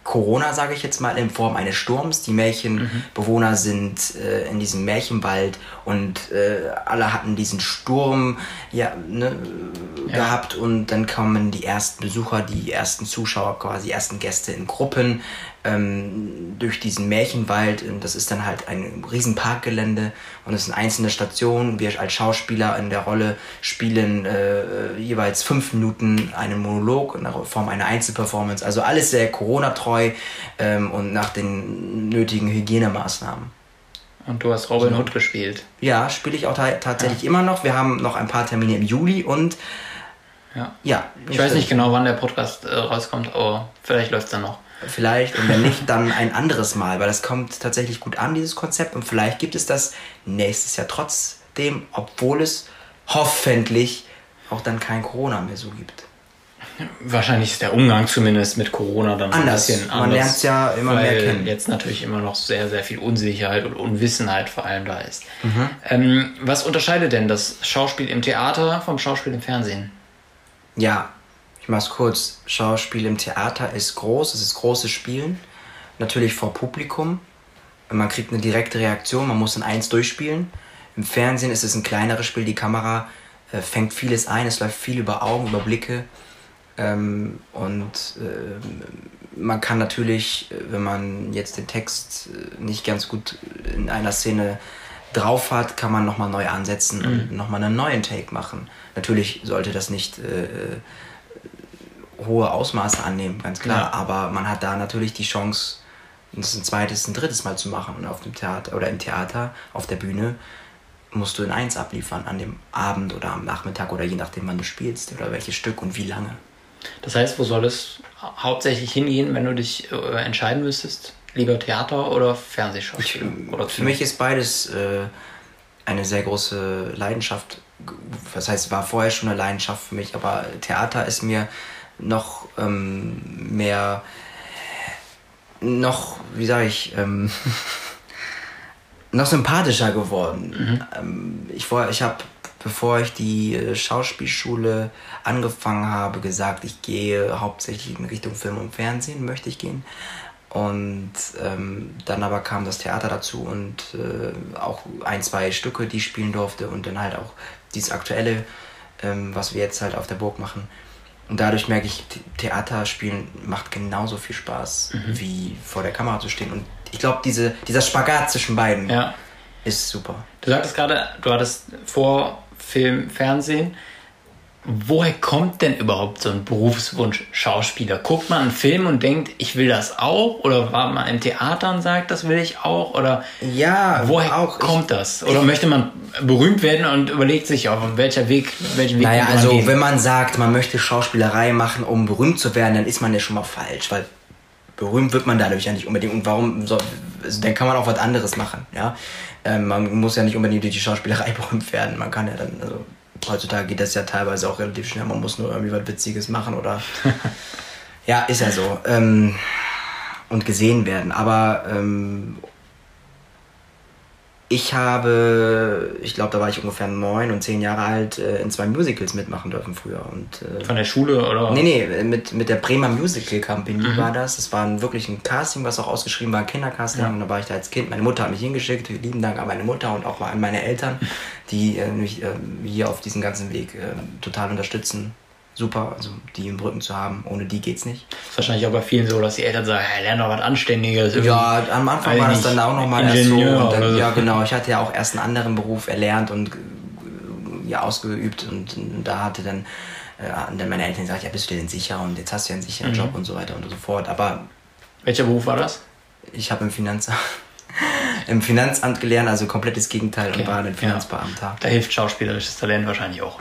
Corona, sage ich jetzt mal, in Form eines Sturms. Die Märchenbewohner mhm. sind äh, in diesem Märchenwald und äh, alle hatten diesen Sturm ja, ne, ja. gehabt und dann kommen die ersten Besucher, die ersten Zuschauer, quasi die ersten Gäste in Gruppen ähm, durch diesen Märchenwald. Und das ist dann halt ein riesen Parkgelände und es sind einzelne Stationen. Wir als Schauspieler in der Rolle spielen äh, jeweils fünf Minuten einen Monolog in der Form einer Einzelperformance. Also alles sehr Corona-treu ähm, und nach den nötigen Hygienemaßnahmen. Und du hast Robin Hood gespielt. Ja, spiele ich auch tatsächlich ja. immer noch. Wir haben noch ein paar Termine im Juli und ja. ja ich weiß nicht genau, wann der Podcast äh, rauskommt, aber vielleicht läuft es dann noch. Vielleicht und wenn nicht, dann ein anderes Mal, weil das kommt tatsächlich gut an, dieses Konzept. Und vielleicht gibt es das nächstes Jahr trotzdem, obwohl es hoffentlich auch dann kein Corona mehr so gibt. Wahrscheinlich ist der Umgang zumindest mit Corona dann anders. ein bisschen anders. Man lernt es ja immer weil mehr kennen. jetzt natürlich immer noch sehr, sehr viel Unsicherheit und Unwissenheit vor allem da ist. Mhm. Ähm, was unterscheidet denn das Schauspiel im Theater vom Schauspiel im Fernsehen? Ja, ich mach's kurz. Schauspiel im Theater ist groß, es ist großes Spielen. Natürlich vor Publikum. Man kriegt eine direkte Reaktion, man muss in eins durchspielen. Im Fernsehen ist es ein kleineres Spiel, die Kamera äh, fängt vieles ein, es läuft viel über Augen, über Blicke. Ähm, und äh, man kann natürlich, äh, wenn man jetzt den Text äh, nicht ganz gut in einer Szene drauf hat, kann man nochmal neu ansetzen mhm. und nochmal einen neuen Take machen. Natürlich sollte das nicht äh, äh, hohe Ausmaße annehmen, ganz klar, ja. aber man hat da natürlich die Chance, das ein zweites, ein drittes Mal zu machen und auf dem Theater oder im Theater, auf der Bühne musst du in eins abliefern an dem Abend oder am Nachmittag oder je nachdem, wann du spielst oder welches Stück und wie lange. Das heißt, wo soll es hauptsächlich hingehen, wenn du dich äh, entscheiden müsstest? Lieber Theater oder Fernsehschauspiel? Oder für mich ist beides äh, eine sehr große Leidenschaft. Was heißt, war vorher schon eine Leidenschaft für mich, aber Theater ist mir noch ähm, mehr, noch, wie sage ich, ähm, noch sympathischer geworden. Mhm. Ähm, ich ich habe bevor ich die äh, Schauspielschule angefangen habe, gesagt, ich gehe hauptsächlich in Richtung Film und Fernsehen, möchte ich gehen. Und ähm, dann aber kam das Theater dazu und äh, auch ein, zwei Stücke, die ich spielen durfte und dann halt auch dieses aktuelle, ähm, was wir jetzt halt auf der Burg machen. Und dadurch merke ich, Theater spielen macht genauso viel Spaß, mhm. wie vor der Kamera zu stehen. Und ich glaube, diese, dieser Spagat zwischen beiden ja. ist super. Du sagtest gerade, du hattest vor Film, Fernsehen. Woher kommt denn überhaupt so ein Berufswunsch Schauspieler? Guckt man einen Film und denkt, ich will das auch? Oder war man im Theater und sagt, das will ich auch? Oder ja, woher auch, kommt ich, das? Oder ich, möchte man berühmt werden und überlegt sich auf welcher Weg, welchen Weg Naja, also gehen? wenn man sagt, man möchte Schauspielerei machen, um berühmt zu werden, dann ist man ja schon mal falsch, weil berühmt wird man dadurch ja nicht unbedingt. Und warum soll, also dann kann man auch was anderes machen, ja. Ähm, man muss ja nicht unbedingt durch die Schauspielerei berühmt werden. Man kann ja dann, also heutzutage geht das ja teilweise auch relativ schnell. Man muss nur irgendwie was Witziges machen oder. ja, ist ja so. Ähm, und gesehen werden. Aber ähm, Ich habe, ich glaube, da war ich ungefähr neun und zehn Jahre alt, äh, in zwei Musicals mitmachen dürfen früher. Und, äh, Von der Schule oder? Nee, nee, mit, mit der Bremer Musical Company mhm. war das. Das war ein, wirklich ein Casting, was auch ausgeschrieben war, ein Kindercasting. Ja. Und da war ich da als Kind. Meine Mutter hat mich hingeschickt. Lieben Dank an meine Mutter und auch an meine Eltern, die äh, mich äh, hier auf diesem ganzen Weg äh, total unterstützen super, also die im Rücken zu haben. Ohne die geht's nicht. ist wahrscheinlich auch bei vielen so, dass die Eltern sagen, hey, lern doch was Anständiges. Ja, am Anfang war das dann auch nochmal erst so, dann. Ja, genau. Ich hatte ja auch erst einen anderen Beruf erlernt und ja, ausgeübt und, und da hatte dann, äh, dann meine Eltern gesagt, ja, bist du denn sicher und jetzt hast du ja einen sicheren mhm. Job und so weiter und so fort. Aber welcher Beruf war das? Ich habe im Finanzamt im Finanzamt gelernt, also komplettes Gegenteil okay. und war ein Finanzbeamter. Ja. Da hilft schauspielerisches Talent wahrscheinlich auch.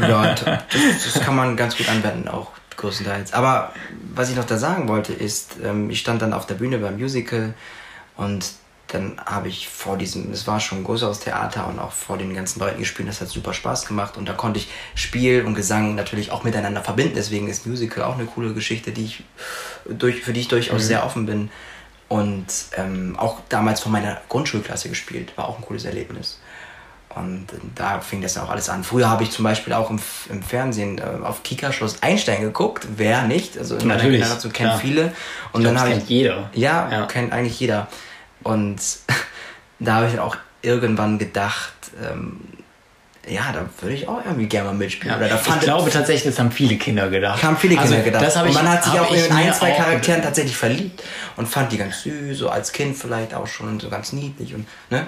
ja, das, das, kann man ganz gut anwenden, auch größtenteils. Aber was ich noch da sagen wollte, ist, ähm, ich stand dann auf der Bühne beim Musical und dann habe ich vor diesem, es war schon ein großes Theater und auch vor den ganzen Leuten gespielt, das hat super Spaß gemacht und da konnte ich Spiel und Gesang natürlich auch miteinander verbinden, deswegen ist Musical auch eine coole Geschichte, die ich durch, für die ich durchaus mhm. sehr offen bin. Und ähm, auch damals von meiner Grundschulklasse gespielt, war auch ein cooles Erlebnis. Und da fing das auch alles an. Früher habe ich zum Beispiel auch im, im Fernsehen äh, auf Kika Schloss Einstein geguckt. Wer nicht? Also in Natürlich, meiner Generation kennt ja. viele. Und ich dann habe ich jeder. Ja, ja, kennt eigentlich jeder. Und da habe ich dann auch irgendwann gedacht, ähm, ja, da würde ich auch irgendwie gerne mal mitspielen. Ja, Oder da ich glaube tatsächlich, das haben viele Kinder gedacht. Haben viele Kinder also, gedacht. Das und man ich, hat sich auch in ein, zwei Charakteren tatsächlich verliebt und fand die ganz süß, so als Kind vielleicht auch schon so ganz niedlich und ne?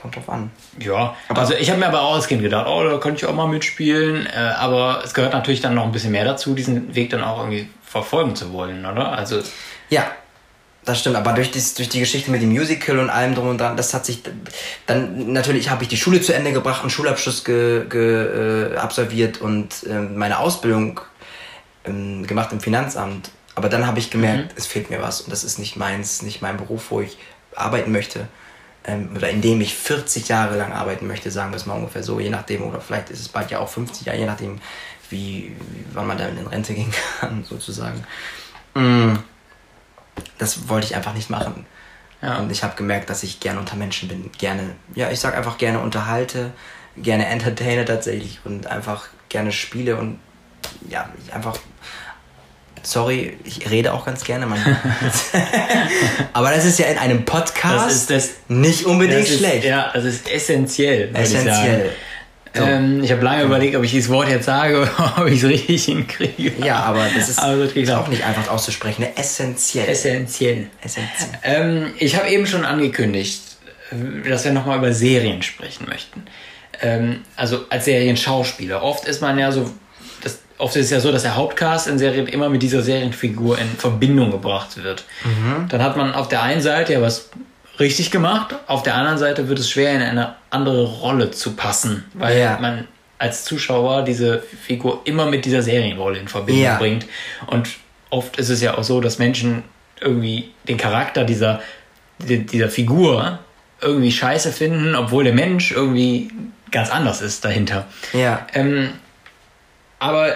Kommt drauf an. Ja, aber also ich habe mir aber auch als Kind gedacht, oh, da könnte ich auch mal mitspielen. Äh, aber es gehört natürlich dann noch ein bisschen mehr dazu, diesen Weg dann auch irgendwie verfolgen zu wollen, oder? Also ja, das stimmt, aber durch, dies, durch die Geschichte mit dem Musical und allem drum und dran, das hat sich dann natürlich habe ich die Schule zu Ende gebracht und Schulabschluss ge, ge, äh, absolviert und äh, meine Ausbildung ähm, gemacht im Finanzamt. Aber dann habe ich gemerkt, mhm. es fehlt mir was und das ist nicht meins, nicht mein Beruf, wo ich arbeiten möchte ähm, oder in dem ich 40 Jahre lang arbeiten möchte, sagen wir es mal ungefähr so, je nachdem oder vielleicht ist es bald ja auch 50 Jahre, je nachdem, wie, wie wann man dann in Rente gehen kann, sozusagen. Mm das wollte ich einfach nicht machen. Ja. Und ich habe gemerkt, dass ich gerne unter Menschen bin. Gerne, ja, ich sag einfach gerne unterhalte, gerne entertaine tatsächlich und einfach gerne spiele und ja, ich einfach. Sorry, ich rede auch ganz gerne manchmal. Aber das ist ja in einem Podcast das ist das, nicht unbedingt ist, schlecht. Ja, das ist essentiell. Essentiell. So. Ähm, ich habe lange überlegt, ob ich dieses Wort jetzt sage oder ob ich es richtig hinkriege. Ja, aber das ist, aber das ist auch nicht einfach auszusprechen. Ne? Essentiell. Essentiell. Essentiell. Ähm, ich habe eben schon angekündigt, dass wir nochmal über Serien sprechen möchten. Ähm, also als Serienschauspieler. Oft ist man ja so, das, oft ist es ja so, dass der Hauptcast in Serien immer mit dieser Serienfigur in Verbindung gebracht wird. Mhm. Dann hat man auf der einen Seite ja was richtig gemacht. Auf der anderen Seite wird es schwer, in eine andere Rolle zu passen, weil ja. man als Zuschauer diese Figur immer mit dieser Serienrolle in Verbindung ja. bringt. Und oft ist es ja auch so, dass Menschen irgendwie den Charakter dieser, dieser Figur irgendwie scheiße finden, obwohl der Mensch irgendwie ganz anders ist dahinter. Ja. Ähm, aber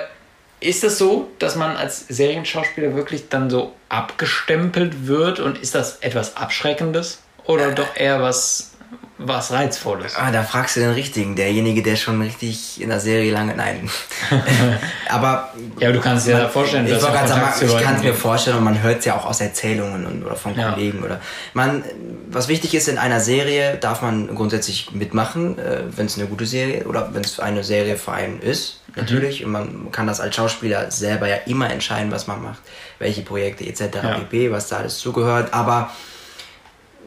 ist es das so, dass man als Serienschauspieler wirklich dann so abgestempelt wird und ist das etwas Abschreckendes? Oder doch eher was, was Reizvolles? Ah, da fragst du den Richtigen, derjenige, der schon richtig in der Serie lange. Nein. aber. Ja, aber du kannst dir ja vorstellen, dass ich, sagen, ich kann es mir vorstellen und man hört es ja auch aus Erzählungen und, oder von Kollegen ja. oder. Man, was wichtig ist in einer Serie, darf man grundsätzlich mitmachen, äh, wenn es eine gute Serie oder wenn es eine Serie für einen ist. Mhm. Natürlich. Mhm. Und man kann das als Schauspieler selber ja immer entscheiden, was man macht, welche Projekte etc. Ja. pp, was da alles zugehört. Aber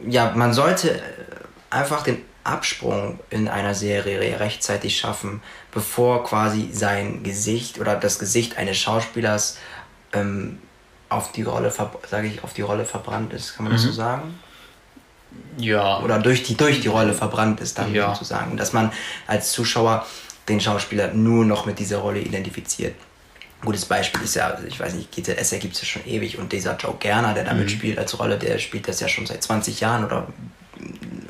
ja, man sollte einfach den Absprung in einer Serie rechtzeitig schaffen, bevor quasi sein Gesicht oder das Gesicht eines Schauspielers ähm, auf die Rolle, sage ich, auf die Rolle verbrannt ist. Kann man mhm. das so sagen? Ja. Oder durch die, durch die Rolle verbrannt ist, dann ja. sozusagen. Dass man als Zuschauer den Schauspieler nur noch mit dieser Rolle identifiziert. Ein gutes Beispiel ist ja, ich weiß nicht, GZS gibt es ja schon ewig und dieser Joe Gerner, der damit mhm. spielt als Rolle, der spielt das ja schon seit 20 Jahren oder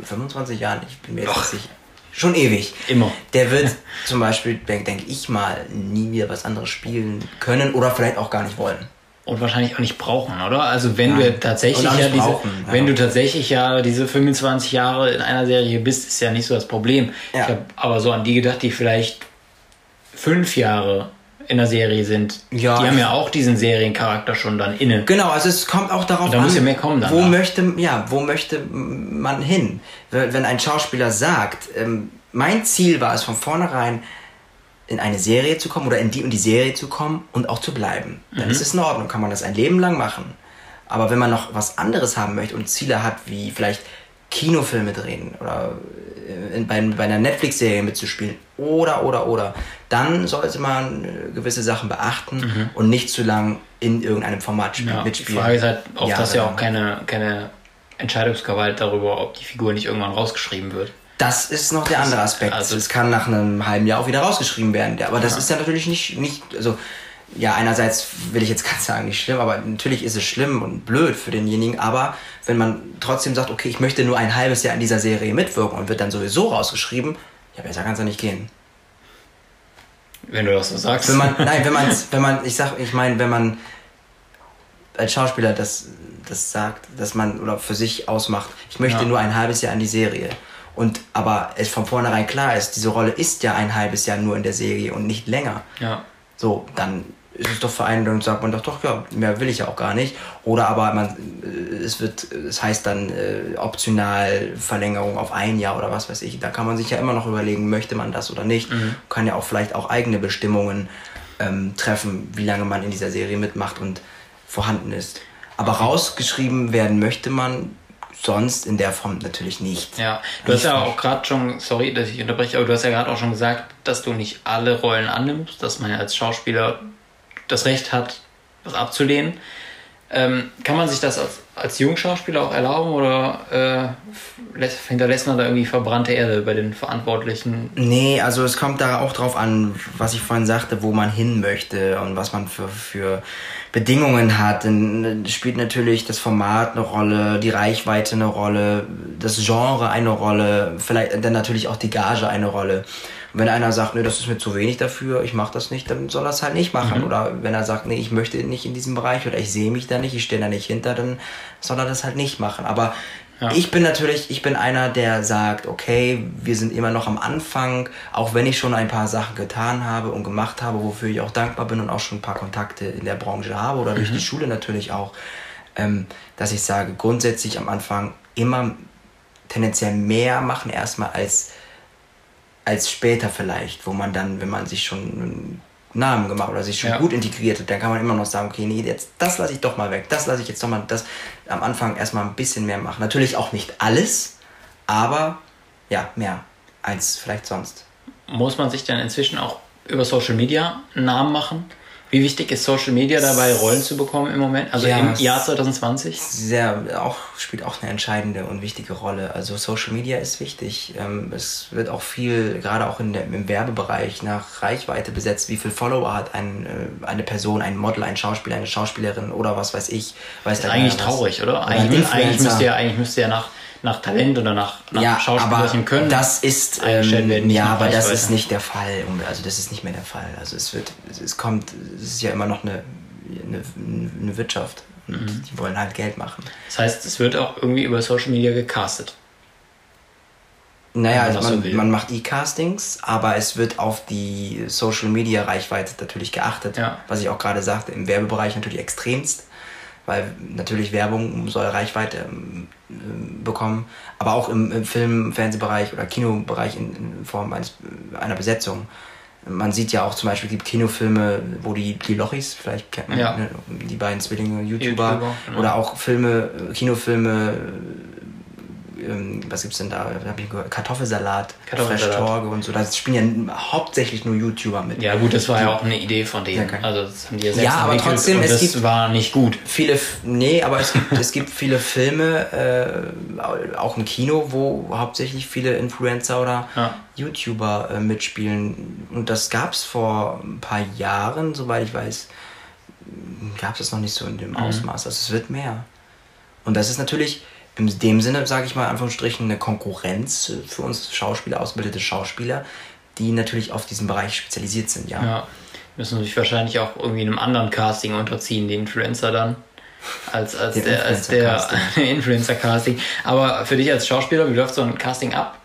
25 Jahren, ich bin mir jetzt nicht sicher. Schon ewig. Immer. Der wird zum Beispiel, denke denk ich mal, nie wieder was anderes spielen können oder vielleicht auch gar nicht wollen. und wahrscheinlich auch nicht brauchen, oder? Also wenn Nein. du tatsächlich ja diese, brauchen, ja. wenn du tatsächlich ja diese 25 Jahre in einer Serie bist, ist ja nicht so das Problem. Ja. Ich habe aber so an die gedacht, die vielleicht fünf Jahre in der Serie sind. Ja. Die haben ja auch diesen Seriencharakter schon dann inne. Genau, also es kommt auch darauf da an. muss ja mehr kommen. Wo möchte, ja, wo möchte man hin? Wenn ein Schauspieler sagt, ähm, mein Ziel war es von vornherein, in eine Serie zu kommen oder in die und die Serie zu kommen und auch zu bleiben. Dann mhm. ist es in Ordnung, kann man das ein Leben lang machen. Aber wenn man noch was anderes haben möchte und Ziele hat, wie vielleicht Kinofilme drehen oder in, bei, bei einer Netflix-Serie mitzuspielen oder, oder, oder, dann sollte man äh, gewisse Sachen beachten mhm. und nicht zu lang in irgendeinem Format ja, mitspielen. Die Frage ist halt auch, dass ja auch keine, keine Entscheidungsgewalt darüber, ob die Figur nicht irgendwann rausgeschrieben wird. Das ist noch der andere Aspekt. Also es kann nach einem halben Jahr auch wieder rausgeschrieben werden. Aber das ja. ist ja natürlich nicht, nicht, also ja, einerseits will ich jetzt ganz sagen, nicht schlimm, aber natürlich ist es schlimm und blöd für denjenigen. Aber wenn man trotzdem sagt, okay, ich möchte nur ein halbes Jahr in dieser Serie mitwirken und wird dann sowieso rausgeschrieben, ja, besser kann es ja nicht gehen. Wenn du das so sagst. Wenn man, nein, wenn man, wenn man, ich sag, ich meine, wenn man als Schauspieler das, das sagt, dass man oder für sich ausmacht, ich möchte ja. nur ein halbes Jahr in die Serie und aber es von vornherein klar ist, diese Rolle ist ja ein halbes Jahr nur in der Serie und nicht länger. Ja. So, dann ist es doch für einen, dann sagt man doch, doch, ja, mehr will ich ja auch gar nicht. Oder aber man, äh, es wird, es heißt dann äh, optional Verlängerung auf ein Jahr oder was weiß ich. Da kann man sich ja immer noch überlegen, möchte man das oder nicht. Mhm. Kann ja auch vielleicht auch eigene Bestimmungen ähm, treffen, wie lange man in dieser Serie mitmacht und vorhanden ist. Aber rausgeschrieben werden möchte man sonst in der Form natürlich nicht. Ja, du hast ja auch gerade schon, sorry, dass ich unterbreche, aber du hast ja gerade auch schon gesagt, dass du nicht alle Rollen annimmst, dass man ja als Schauspieler das Recht hat, was abzulehnen. Ähm, kann man sich das als, als Jungschauspieler auch erlauben oder äh, hinterlässt man da irgendwie verbrannte Erde bei den Verantwortlichen? Nee, also es kommt da auch drauf an, was ich vorhin sagte, wo man hin möchte und was man für, für Bedingungen hat. Dann spielt natürlich das Format eine Rolle, die Reichweite eine Rolle, das Genre eine Rolle, vielleicht dann natürlich auch die Gage eine Rolle. Und wenn einer sagt, nee, das ist mir zu wenig dafür, ich mache das nicht, dann soll er es halt nicht machen. Mhm. Oder wenn er sagt, nee, ich möchte nicht in diesem Bereich oder ich sehe mich da nicht, ich stehe da nicht hinter, dann soll er das halt nicht machen. Aber ja. Ich bin natürlich, ich bin einer, der sagt, okay, wir sind immer noch am Anfang, auch wenn ich schon ein paar Sachen getan habe und gemacht habe, wofür ich auch dankbar bin und auch schon ein paar Kontakte in der Branche habe oder mhm. durch die Schule natürlich auch, ähm, dass ich sage, grundsätzlich am Anfang immer tendenziell mehr machen erstmal als als später vielleicht, wo man dann, wenn man sich schon einen Namen gemacht oder sich schon ja. gut integriert hat, dann kann man immer noch sagen, okay, nee, jetzt das lasse ich doch mal weg, das lasse ich jetzt doch mal, das am Anfang erstmal ein bisschen mehr machen. Natürlich auch nicht alles, aber ja, mehr als vielleicht sonst. Muss man sich dann inzwischen auch über Social Media einen Namen machen? Wie wichtig ist Social Media dabei, Rollen zu bekommen im Moment? Also ja, im Jahr 2020? Sehr, auch, spielt auch eine entscheidende und wichtige Rolle. Also Social Media ist wichtig. Ähm, es wird auch viel, gerade auch in der, im Werbebereich, nach Reichweite besetzt. Wie viel Follower hat ein, äh, eine Person, ein Model, ein Schauspieler, eine Schauspielerin oder was weiß ich. Weiß das ist eigentlich traurig, oder? Eigentlich, eigentlich, müsste ja, eigentlich müsste ja nach nach Talent oder nach, nach ja, schauspielerischen Können das ist ähm, werden. Ja, aber das ist nicht der Fall. Also das ist nicht mehr der Fall. Also es wird, es kommt, es ist ja immer noch eine, eine, eine Wirtschaft. Und mhm. die wollen halt Geld machen. Das heißt, es wird auch irgendwie über Social Media gecastet. Naja, also man, so man macht E-Castings, aber es wird auf die Social Media Reichweite natürlich geachtet. Ja. Was ich auch gerade sagte, im Werbebereich natürlich extremst weil natürlich Werbung soll Reichweite ähm, bekommen, aber auch im, im Film-, Fernsehbereich oder Kinobereich in, in Form eines, einer Besetzung. Man sieht ja auch zum Beispiel, gibt Kinofilme, wo die, die Lochis, vielleicht kennt man, ja. ne, die beiden Zwillinge, YouTuber, YouTuber genau. oder auch Filme, Kinofilme, ähm, was gibt's denn da? da hab ich gehört, Kartoffelsalat, Kartoffelsalat. Fresh Torge und so. Da spielen ja hauptsächlich nur YouTuber mit. Ja gut, das war ja auch eine Idee von denen. Ja, also das haben die ja selbst Ja, aber trotzdem, es das gibt war nicht gut. Viele, nee, aber es gibt, es gibt viele Filme, äh, auch im Kino, wo hauptsächlich viele Influencer oder ja. YouTuber äh, mitspielen. Und das gab's vor ein paar Jahren, soweit ich weiß, gab es das noch nicht so in dem mhm. Ausmaß. Also es wird mehr. Und das ist natürlich in dem Sinne, sage ich mal, in Anführungsstrichen, eine Konkurrenz für uns Schauspieler, ausgebildete Schauspieler, die natürlich auf diesen Bereich spezialisiert sind, ja. ja. Müssen sich wahrscheinlich auch irgendwie einem anderen Casting unterziehen, die Influencer dann. Als, als der, der als der Influencer-Casting. Aber für dich als Schauspieler, wie läuft so ein Casting ab?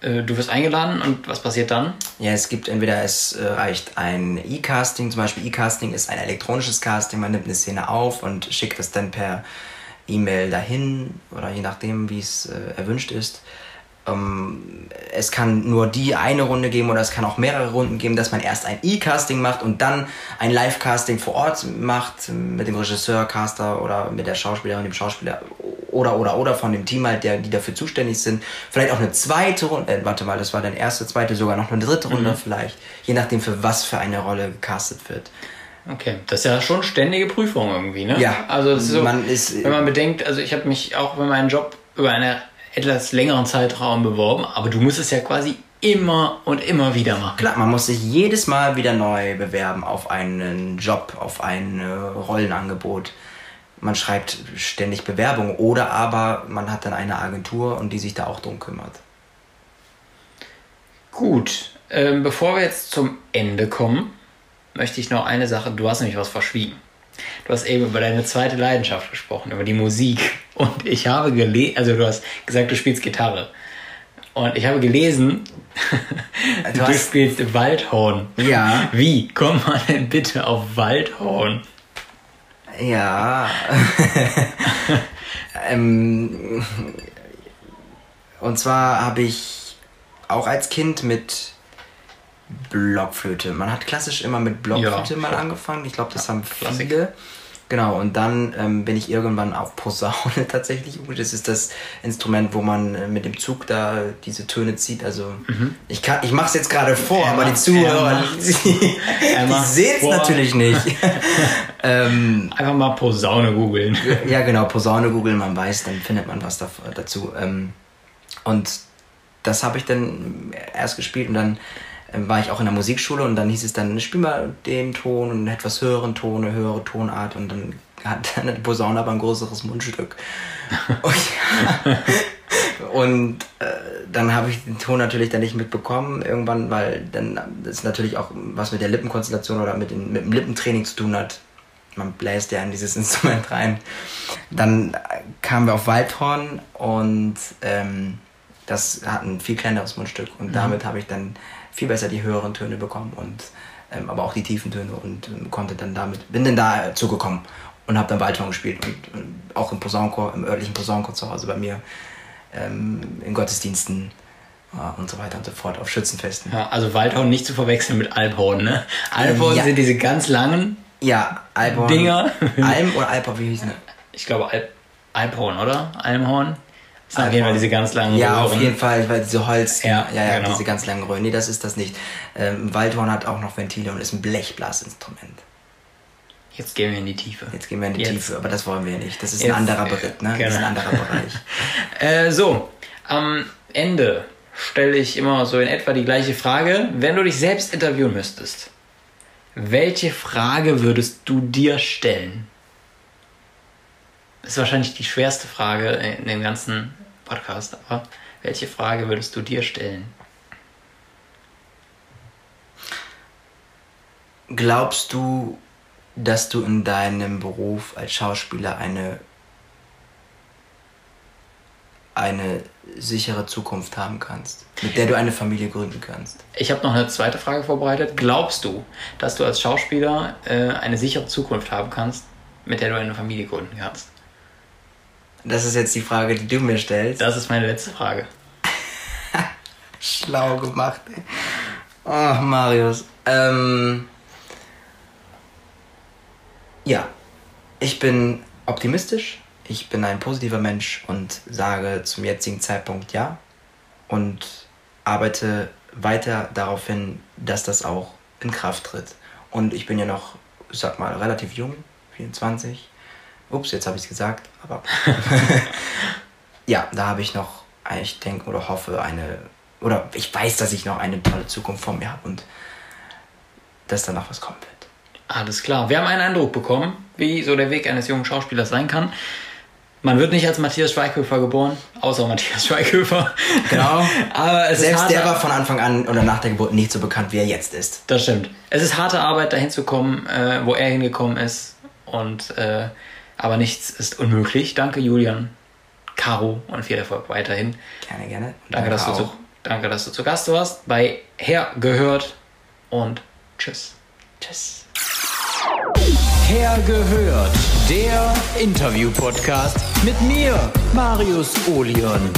Äh, du wirst eingeladen und was passiert dann? Ja, es gibt entweder es äh, reicht ein E-Casting, zum Beispiel E-Casting ist ein elektronisches Casting, man nimmt eine Szene auf und schickt es dann per E-Mail dahin oder je nachdem, wie es äh, erwünscht ist ähm, es kann nur die eine Runde geben oder es kann auch mehrere Runden geben, dass man erst ein E-Casting macht und dann ein Live-Casting vor Ort macht mit dem Regisseur, Caster oder mit der Schauspielerin, dem Schauspieler oder oder oder von dem Team halt, der, die dafür zuständig sind. Vielleicht auch eine zweite Runde, äh, warte mal, das war dann erste, zweite, sogar noch eine dritte Runde mhm. vielleicht, je nachdem für was für eine Rolle gecastet wird. Okay, das ist ja schon ständige Prüfung irgendwie, ne? Ja. Also ist so, man ist, wenn man bedenkt, also ich habe mich auch bei meinem Job über eine etwas längeren Zeitraum beworben, aber du musst es ja quasi immer und immer wieder machen. Klar, man muss sich jedes Mal wieder neu bewerben auf einen Job, auf ein Rollenangebot. Man schreibt ständig Bewerbungen oder aber man hat dann eine Agentur und die sich da auch drum kümmert. Gut, ähm, bevor wir jetzt zum Ende kommen, möchte ich noch eine Sache, du hast nämlich was verschwiegen. Du hast eben über deine zweite Leidenschaft gesprochen, über die Musik. Und ich habe gelesen, also du hast gesagt, du spielst Gitarre. Und ich habe gelesen, du, du spielst Waldhorn. Ja. Wie kommt man denn bitte auf Waldhorn? Ja. ähm, und zwar habe ich auch als Kind mit Blockflöte. Man hat klassisch immer mit Blockflöte ja, mal angefangen. Ich glaube, das ja, haben viele. Klassik. Genau, und dann ähm, bin ich irgendwann auf Posaune tatsächlich. Das ist das Instrument, wo man äh, mit dem Zug da diese Töne zieht. Also mhm. ich, kann, ich mache es jetzt gerade vor, er aber macht, die Zuhörer, die, die sehen es natürlich nicht. ähm, Einfach mal Posaune googeln. ja, genau, Posaune googeln, man weiß, dann findet man was dazu. Ähm, und das habe ich dann erst gespielt und dann war ich auch in der Musikschule und dann hieß es dann, spiel mal den Ton und einen etwas höheren Ton, eine höhere Tonart und dann hat eine Posaune aber ein größeres Mundstück. und, und äh, dann habe ich den Ton natürlich dann nicht mitbekommen irgendwann, weil dann das natürlich auch was mit der Lippenkonstellation oder mit, den, mit dem Lippentraining zu tun hat. Man bläst ja in dieses Instrument rein. Dann kamen wir auf Waldhorn und ähm, das hat ein viel kleineres Mundstück und mhm. damit habe ich dann viel besser die höheren Töne bekommen und ähm, aber auch die tiefen Töne und ähm, konnte dann damit, bin dann da zugekommen und habe dann Waldhorn gespielt und, und, auch im Posaunenchor, im örtlichen Posaunenchor zu Hause bei mir, ähm, in Gottesdiensten äh, und so weiter und so fort, auf Schützenfesten. Ja, also Waldhorn nicht zu verwechseln mit Alphorn, ne? Alphorn ja. sind diese ganz langen ja, Alphorn, Dinger. Alm oder Alphorn, wie hieß das? Ich glaube Alp, Alphorn, oder? Almhorn? Auf jeden Fall diese ganz langen Ja, Röhren. auf jeden Fall, weil diese Holz, ja, ja, ja genau. diese ganz langen Röhren. Nee, das ist das nicht. Ähm, Waldhorn hat auch noch Ventile und ist ein Blechblasinstrument. Jetzt gehen wir in die Tiefe. Jetzt gehen wir in die Jetzt. Tiefe, aber das wollen wir nicht. Das ist Jetzt, ein anderer Beritt, ne? Genau. Das ist ein anderer Bereich. äh, so, am Ende stelle ich immer so in etwa die gleiche Frage. Wenn du dich selbst interviewen müsstest, welche Frage würdest du dir stellen? Das ist wahrscheinlich die schwerste Frage in dem ganzen Podcast, aber welche Frage würdest du dir stellen? Glaubst du, dass du in deinem Beruf als Schauspieler eine, eine sichere Zukunft haben kannst, mit der du eine Familie gründen kannst? Ich habe noch eine zweite Frage vorbereitet. Glaubst du, dass du als Schauspieler äh, eine sichere Zukunft haben kannst, mit der du eine Familie gründen kannst? Das ist jetzt die Frage, die du mir stellst. Das ist meine letzte Frage. Schlau gemacht, ey. Oh, Marius. Ähm, ja, ich bin optimistisch. Ich bin ein positiver Mensch und sage zum jetzigen Zeitpunkt ja. Und arbeite weiter darauf hin, dass das auch in Kraft tritt. Und ich bin ja noch, sag mal, relativ jung, 24. Ups, jetzt habe ich es gesagt, aber ja, da habe ich noch, ich denke oder hoffe, eine, oder ich weiß, dass ich noch eine tolle Zukunft vor mir habe und dass da noch was kommen wird. Alles klar. Wir haben einen Eindruck bekommen, wie so der Weg eines jungen Schauspielers sein kann. Man wird nicht als Matthias Schweighöfer geboren, außer Matthias Schweighöfer. Genau. Aber Selbst der war von Anfang an oder nach der Geburt nicht so bekannt, wie er jetzt ist. Das stimmt. Es ist harte Arbeit, dahin zu kommen, äh, wo er hingekommen ist. Und äh, aber nichts ist unmöglich. Danke, Julian, Caro und viel Erfolg weiterhin. Gerne, gerne. Danke, dass du, zu, danke dass du zu Gast warst bei Herr gehört und tschüss. Tschüss. Herr gehört, der Interview-Podcast mit mir, Marius Olion.